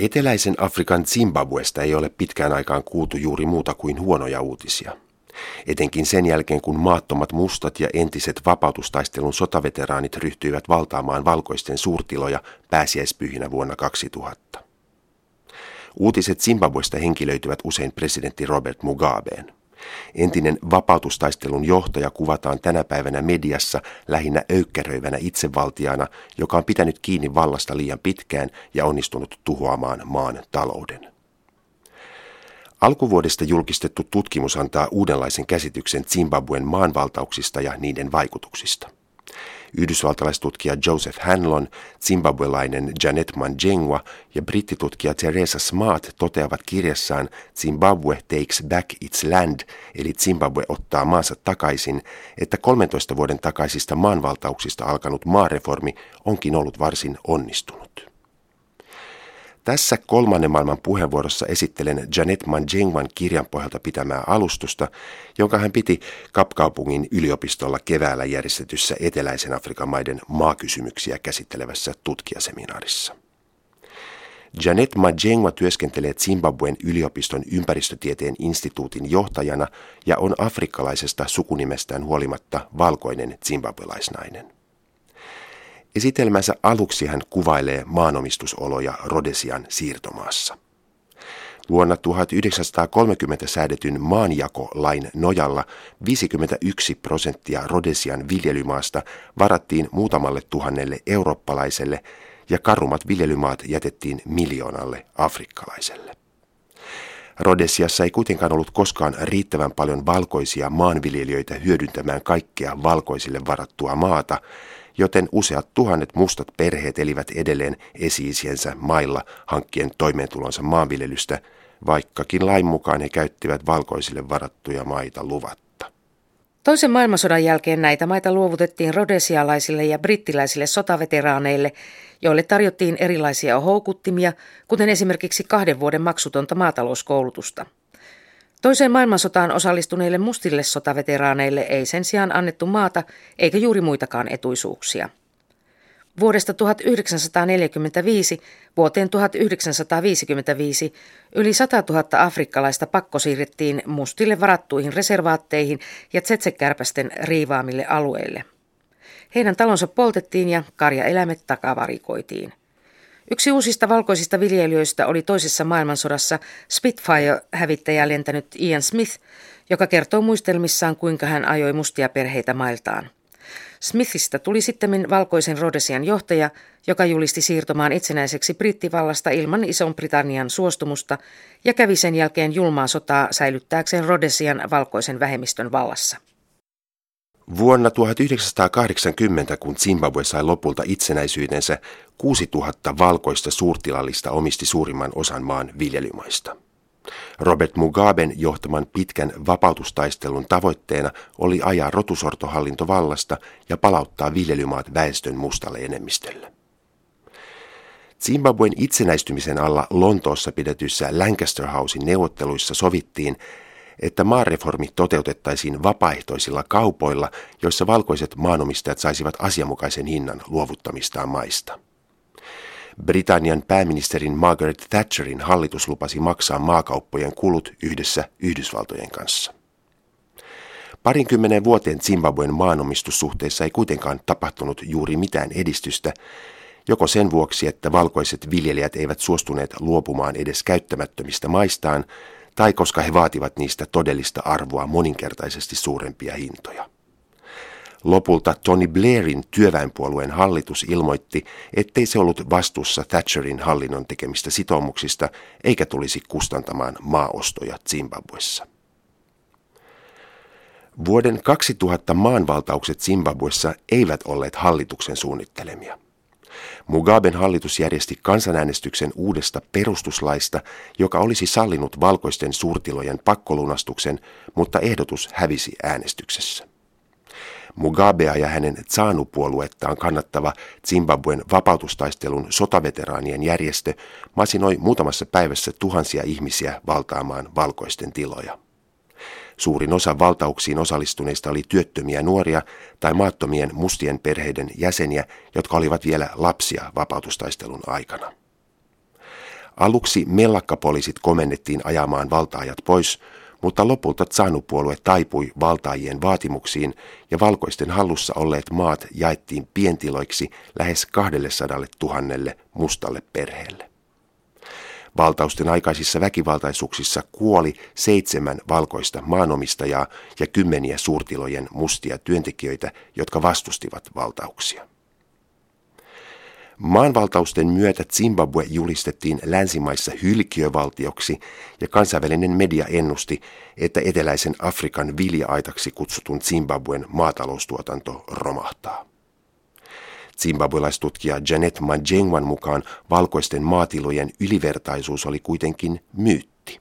Eteläisen Afrikan Zimbabwesta ei ole pitkään aikaan kuultu juuri muuta kuin huonoja uutisia. Etenkin sen jälkeen, kun maattomat mustat ja entiset vapautustaistelun sotaveteraanit ryhtyivät valtaamaan valkoisten suurtiloja pääsiäispyhinä vuonna 2000. Uutiset Zimbabwesta henkilöityvät usein presidentti Robert Mugabeen. Entinen vapautustaistelun johtaja kuvataan tänä päivänä mediassa lähinnä öykkäröivänä itsevaltiana, joka on pitänyt kiinni vallasta liian pitkään ja onnistunut tuhoamaan maan talouden. Alkuvuodesta julkistettu tutkimus antaa uudenlaisen käsityksen Zimbabwen maanvaltauksista ja niiden vaikutuksista. Yhdysvaltalaistutkija Joseph Hanlon, zimbabwelainen Janet Manjengwa ja brittitutkija Teresa Smart toteavat kirjassaan Zimbabwe takes back its land, eli Zimbabwe ottaa maansa takaisin, että 13 vuoden takaisista maanvaltauksista alkanut maareformi onkin ollut varsin onnistunut. Tässä kolmannen maailman puheenvuorossa esittelen Janet Manjengwan kirjan pohjalta pitämää alustusta, jonka hän piti Kapkaupungin yliopistolla keväällä järjestetyssä Eteläisen Afrikan maiden maakysymyksiä käsittelevässä tutkijaseminaarissa. Janet Majengwa työskentelee Zimbabwen yliopiston ympäristötieteen instituutin johtajana ja on afrikkalaisesta sukunimestään huolimatta valkoinen zimbabwelaisnainen. Esitelmänsä aluksi hän kuvailee maanomistusoloja Rodesian siirtomaassa. Vuonna 1930 säädetyn maanjakolain nojalla 51 prosenttia Rodesian viljelymaasta varattiin muutamalle tuhannelle eurooppalaiselle ja karumat viljelymaat jätettiin miljoonalle afrikkalaiselle. Rodesiassa ei kuitenkaan ollut koskaan riittävän paljon valkoisia maanviljelijöitä hyödyntämään kaikkea valkoisille varattua maata, joten useat tuhannet mustat perheet elivät edelleen esiisiensä mailla hankkien toimeentulonsa maanviljelystä, vaikkakin lain mukaan he käyttivät valkoisille varattuja maita luvatta. Toisen maailmansodan jälkeen näitä maita luovutettiin rodesialaisille ja brittiläisille sotaveteraaneille, joille tarjottiin erilaisia houkuttimia, kuten esimerkiksi kahden vuoden maksutonta maatalouskoulutusta. Toiseen maailmansotaan osallistuneille mustille sotaveteraaneille ei sen sijaan annettu maata eikä juuri muitakaan etuisuuksia. Vuodesta 1945 vuoteen 1955 yli 100 000 afrikkalaista pakkosiirrettiin mustille varattuihin reservaatteihin ja tsetsekärpästen riivaamille alueille. Heidän talonsa poltettiin ja karjaeläimet takavarikoitiin. Yksi uusista valkoisista viljelijöistä oli toisessa maailmansodassa Spitfire-hävittäjä lentänyt Ian Smith, joka kertoo muistelmissaan, kuinka hän ajoi mustia perheitä mailtaan. Smithistä tuli sitten valkoisen Rhodesian johtaja, joka julisti siirtomaan itsenäiseksi brittivallasta ilman Ison-Britannian suostumusta ja kävi sen jälkeen julmaa sotaa säilyttääkseen Rhodesian valkoisen vähemmistön vallassa. Vuonna 1980, kun Zimbabwe sai lopulta itsenäisyytensä, 6000 valkoista suurtilallista omisti suurimman osan maan viljelymaista. Robert Mugaben johtaman pitkän vapautustaistelun tavoitteena oli ajaa rotusortohallinto vallasta ja palauttaa viljelymaat väestön mustalle enemmistölle. Zimbabwen itsenäistymisen alla Lontoossa pidetyssä Lancaster Housein neuvotteluissa sovittiin, että maareformi toteutettaisiin vapaaehtoisilla kaupoilla, joissa valkoiset maanomistajat saisivat asianmukaisen hinnan luovuttamistaan maista. Britannian pääministerin Margaret Thatcherin hallitus lupasi maksaa maakauppojen kulut yhdessä Yhdysvaltojen kanssa. Parinkymmenen vuoteen Zimbabwen maanomistussuhteissa ei kuitenkaan tapahtunut juuri mitään edistystä, joko sen vuoksi, että valkoiset viljelijät eivät suostuneet luopumaan edes käyttämättömistä maistaan, tai koska he vaativat niistä todellista arvoa moninkertaisesti suurempia hintoja. Lopulta Tony Blairin työväenpuolueen hallitus ilmoitti, ettei se ollut vastuussa Thatcherin hallinnon tekemistä sitoumuksista eikä tulisi kustantamaan maaostoja Zimbabwessa. Vuoden 2000 maanvaltaukset Zimbabwessa eivät olleet hallituksen suunnittelemia. Mugaben hallitus järjesti kansanäänestyksen uudesta perustuslaista, joka olisi sallinut valkoisten suurtilojen pakkolunastuksen, mutta ehdotus hävisi äänestyksessä. Mugabea ja hänen Tsanu-puoluettaan kannattava Zimbabwen vapautustaistelun sotaveteraanien järjestö masinoi muutamassa päivässä tuhansia ihmisiä valtaamaan valkoisten tiloja. Suurin osa valtauksiin osallistuneista oli työttömiä nuoria tai maattomien mustien perheiden jäseniä, jotka olivat vielä lapsia vapautustaistelun aikana. Aluksi mellakkapoliisit komennettiin ajamaan valtaajat pois, mutta lopulta Tsanu-puolue taipui valtaajien vaatimuksiin ja valkoisten hallussa olleet maat jaettiin pientiloiksi lähes 200 000 mustalle perheelle. Valtausten aikaisissa väkivaltaisuuksissa kuoli seitsemän valkoista maanomistajaa ja kymmeniä suurtilojen mustia työntekijöitä, jotka vastustivat valtauksia. Maanvaltausten myötä Zimbabwe julistettiin länsimaissa hylkiövaltioksi ja kansainvälinen media ennusti, että eteläisen Afrikan vilja-aitaksi kutsutun Zimbabwen maataloustuotanto romahtaa. Zimbabwelaistutkija Janet Majengwan mukaan valkoisten maatilojen ylivertaisuus oli kuitenkin myytti.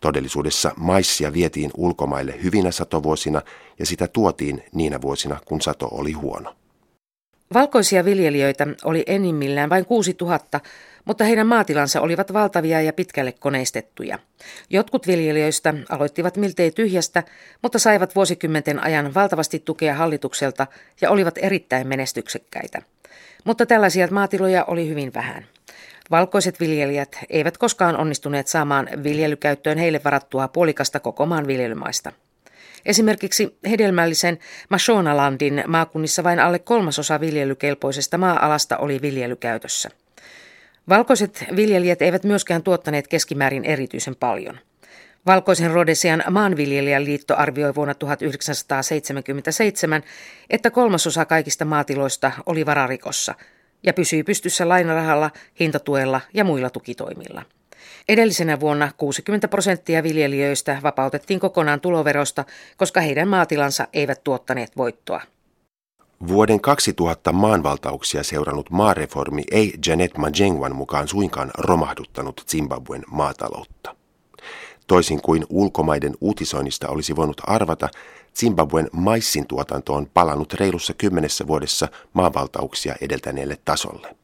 Todellisuudessa maissia vietiin ulkomaille hyvinä satovuosina ja sitä tuotiin niinä vuosina, kun sato oli huono. Valkoisia viljelijöitä oli enimmillään vain 6000, mutta heidän maatilansa olivat valtavia ja pitkälle koneistettuja. Jotkut viljelijöistä aloittivat miltei tyhjästä, mutta saivat vuosikymmenten ajan valtavasti tukea hallitukselta ja olivat erittäin menestyksekkäitä. Mutta tällaisia maatiloja oli hyvin vähän. Valkoiset viljelijät eivät koskaan onnistuneet saamaan viljelykäyttöön heille varattua puolikasta koko maan viljelymaista. Esimerkiksi hedelmällisen Mashonalandin maakunnissa vain alle kolmasosa viljelykelpoisesta maa-alasta oli viljelykäytössä. Valkoiset viljelijät eivät myöskään tuottaneet keskimäärin erityisen paljon. Valkoisen Rodesian maanviljelijäliitto arvioi vuonna 1977, että kolmasosa kaikista maatiloista oli vararikossa ja pysyi pystyssä lainarahalla, hintatuella ja muilla tukitoimilla. Edellisenä vuonna 60 prosenttia viljelijöistä vapautettiin kokonaan tuloverosta, koska heidän maatilansa eivät tuottaneet voittoa. Vuoden 2000 maanvaltauksia seurannut maareformi ei Janet Majengwan mukaan suinkaan romahduttanut Zimbabwen maataloutta. Toisin kuin ulkomaiden uutisoinnista olisi voinut arvata, Zimbabwen maissin tuotanto on palannut reilussa kymmenessä vuodessa maanvaltauksia edeltäneelle tasolle.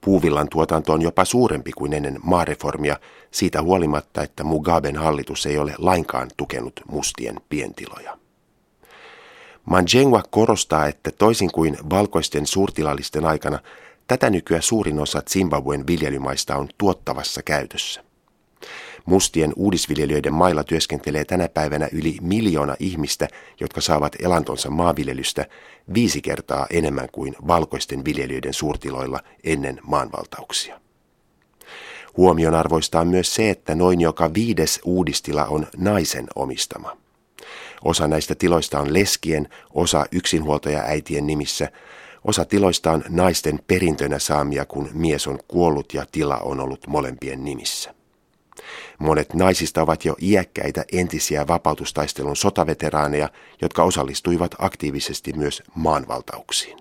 Puuvillan tuotanto on jopa suurempi kuin ennen maareformia, siitä huolimatta, että Mugaben hallitus ei ole lainkaan tukenut mustien pientiloja. Manjengwa korostaa, että toisin kuin valkoisten suurtilallisten aikana, tätä nykyä suurin osa Zimbabwen viljelymaista on tuottavassa käytössä. Mustien uudisviljelijöiden mailla työskentelee tänä päivänä yli miljoona ihmistä, jotka saavat elantonsa maanviljelystä viisi kertaa enemmän kuin valkoisten viljelijöiden suurtiloilla ennen maanvaltauksia. Huomionarvoista on myös se, että noin joka viides uudistila on naisen omistama. Osa näistä tiloista on leskien, osa yksinhuoltaja-äitien nimissä, osa tiloista on naisten perintönä saamia, kun mies on kuollut ja tila on ollut molempien nimissä. Monet naisista ovat jo iäkkäitä entisiä vapautustaistelun sotaveteraaneja, jotka osallistuivat aktiivisesti myös maanvaltauksiin.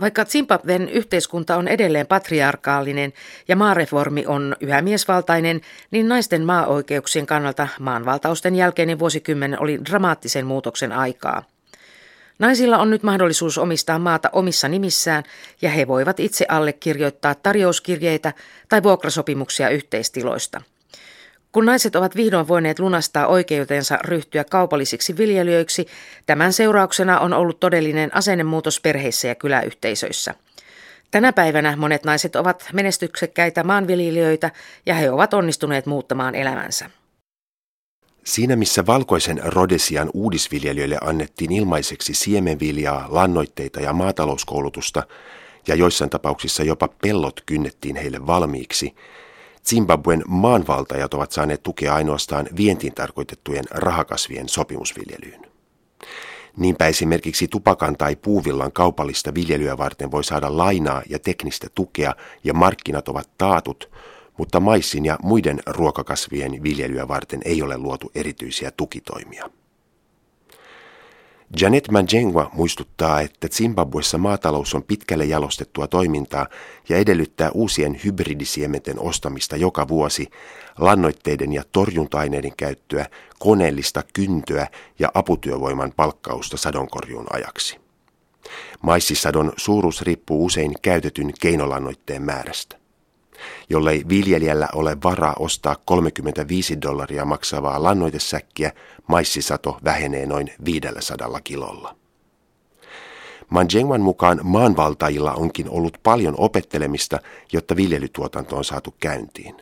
Vaikka Zimbabwen yhteiskunta on edelleen patriarkaalinen ja maareformi on yhä miesvaltainen, niin naisten maaoikeuksien kannalta maanvaltausten jälkeinen vuosikymmen oli dramaattisen muutoksen aikaa. Naisilla on nyt mahdollisuus omistaa maata omissa nimissään ja he voivat itse allekirjoittaa tarjouskirjeitä tai vuokrasopimuksia yhteistiloista – kun naiset ovat vihdoin voineet lunastaa oikeutensa ryhtyä kaupallisiksi viljelijöiksi, tämän seurauksena on ollut todellinen asennemuutos perheissä ja kyläyhteisöissä. Tänä päivänä monet naiset ovat menestyksekkäitä maanviljelijöitä ja he ovat onnistuneet muuttamaan elämänsä. Siinä missä valkoisen Rodesian uudisviljelijöille annettiin ilmaiseksi siemenviljaa, lannoitteita ja maatalouskoulutusta, ja joissain tapauksissa jopa pellot kynnettiin heille valmiiksi, Zimbabwen maanvaltajat ovat saaneet tukea ainoastaan vientiin tarkoitettujen rahakasvien sopimusviljelyyn. Niinpä esimerkiksi tupakan tai puuvillan kaupallista viljelyä varten voi saada lainaa ja teknistä tukea ja markkinat ovat taatut, mutta maissin ja muiden ruokakasvien viljelyä varten ei ole luotu erityisiä tukitoimia. Janet Manjengwa muistuttaa, että Zimbabwessa maatalous on pitkälle jalostettua toimintaa ja edellyttää uusien hybridisiementen ostamista joka vuosi, lannoitteiden ja torjunta-aineiden käyttöä, koneellista kyntöä ja aputyövoiman palkkausta sadonkorjuun ajaksi. Maissisadon suuruus riippuu usein käytetyn keinolannoitteen määrästä. Jollei viljelijällä ole varaa ostaa 35 dollaria maksavaa lannoitesäkkiä, maissisato vähenee noin 500 kilolla. Manjengwan mukaan maanvaltajilla onkin ollut paljon opettelemista, jotta viljelytuotanto on saatu käyntiin.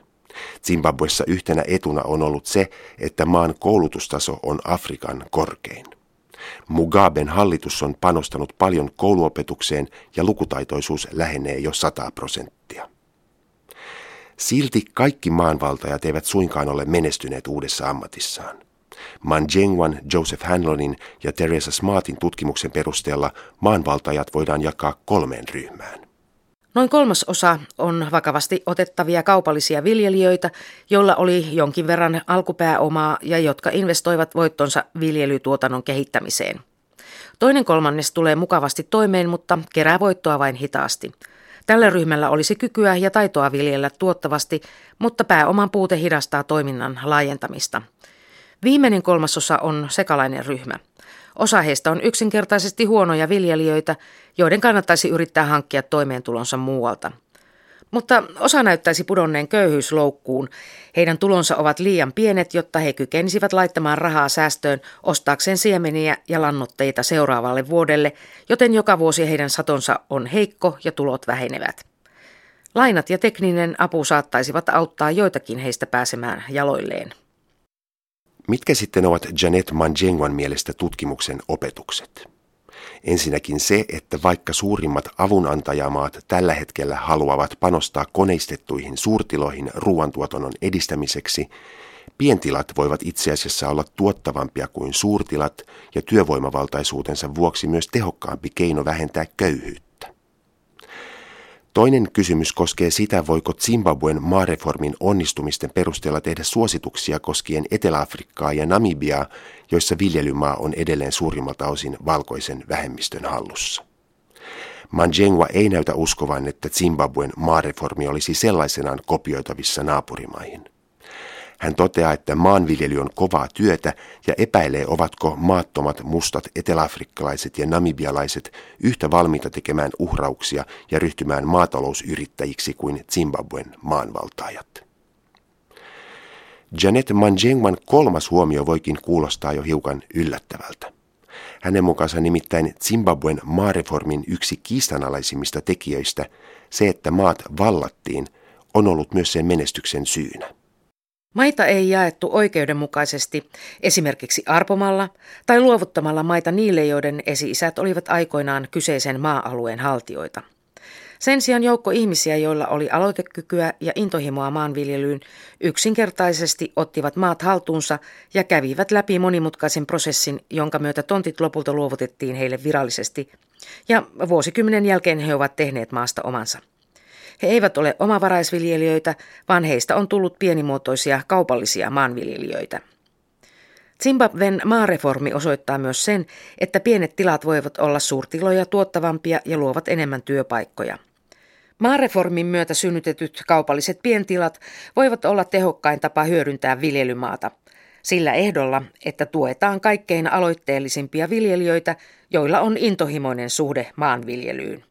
Zimbabwessa yhtenä etuna on ollut se, että maan koulutustaso on Afrikan korkein. Mugaben hallitus on panostanut paljon kouluopetukseen ja lukutaitoisuus lähenee jo 100 prosenttia. Silti kaikki maanvaltajat eivät suinkaan ole menestyneet uudessa ammatissaan. Manjengwan, Joseph Hanlonin ja Teresa Smartin tutkimuksen perusteella maanvaltajat voidaan jakaa kolmeen ryhmään. Noin kolmasosa on vakavasti otettavia kaupallisia viljelijöitä, joilla oli jonkin verran alkupääomaa ja jotka investoivat voittonsa viljelytuotannon kehittämiseen. Toinen kolmannes tulee mukavasti toimeen, mutta kerää voittoa vain hitaasti. Tällä ryhmällä olisi kykyä ja taitoa viljellä tuottavasti, mutta pääoman puute hidastaa toiminnan laajentamista. Viimeinen kolmasosa on sekalainen ryhmä. Osa heistä on yksinkertaisesti huonoja viljelijöitä, joiden kannattaisi yrittää hankkia toimeentulonsa muualta. Mutta osa näyttäisi pudonneen köyhyysloukkuun. Heidän tulonsa ovat liian pienet, jotta he kykenisivät laittamaan rahaa säästöön ostaakseen siemeniä ja lannoitteita seuraavalle vuodelle, joten joka vuosi heidän satonsa on heikko ja tulot vähenevät. Lainat ja tekninen apu saattaisivat auttaa joitakin heistä pääsemään jaloilleen. Mitkä sitten ovat Janet Manjengwan mielestä tutkimuksen opetukset? Ensinnäkin se, että vaikka suurimmat avunantajamaat tällä hetkellä haluavat panostaa koneistettuihin suurtiloihin ruoantuotannon edistämiseksi, pientilat voivat itse asiassa olla tuottavampia kuin suurtilat ja työvoimavaltaisuutensa vuoksi myös tehokkaampi keino vähentää köyhyyttä. Toinen kysymys koskee sitä, voiko Zimbabwen maareformin onnistumisten perusteella tehdä suosituksia koskien Etelä-Afrikkaa ja Namibiaa, joissa viljelymaa on edelleen suurimmalta osin valkoisen vähemmistön hallussa. Manjengwa ei näytä uskovan, että Zimbabwen maareformi olisi sellaisenaan kopioitavissa naapurimaihin. Hän toteaa, että maanviljely on kovaa työtä ja epäilee, ovatko maattomat mustat eteläafrikkalaiset ja namibialaiset yhtä valmiita tekemään uhrauksia ja ryhtymään maatalousyrittäjiksi kuin Zimbabwen maanvaltaajat. Janet Manjengman kolmas huomio voikin kuulostaa jo hiukan yllättävältä. Hänen mukaansa nimittäin Zimbabwen maareformin yksi kiistanalaisimmista tekijöistä, se että maat vallattiin, on ollut myös sen menestyksen syynä. Maita ei jaettu oikeudenmukaisesti, esimerkiksi arpomalla tai luovuttamalla maita niille, joiden esi-isät olivat aikoinaan kyseisen maa-alueen haltioita. Sen sijaan joukko ihmisiä, joilla oli aloitekykyä ja intohimoa maanviljelyyn, yksinkertaisesti ottivat maat haltuunsa ja kävivät läpi monimutkaisen prosessin, jonka myötä tontit lopulta luovutettiin heille virallisesti, ja vuosikymmenen jälkeen he ovat tehneet maasta omansa. He eivät ole omavaraisviljelijöitä, vaan heistä on tullut pienimuotoisia kaupallisia maanviljelijöitä. Zimbabwen maareformi osoittaa myös sen, että pienet tilat voivat olla suurtiloja tuottavampia ja luovat enemmän työpaikkoja. Maareformin myötä synnytetyt kaupalliset pientilat voivat olla tehokkain tapa hyödyntää viljelymaata, sillä ehdolla, että tuetaan kaikkein aloitteellisimpia viljelijöitä, joilla on intohimoinen suhde maanviljelyyn.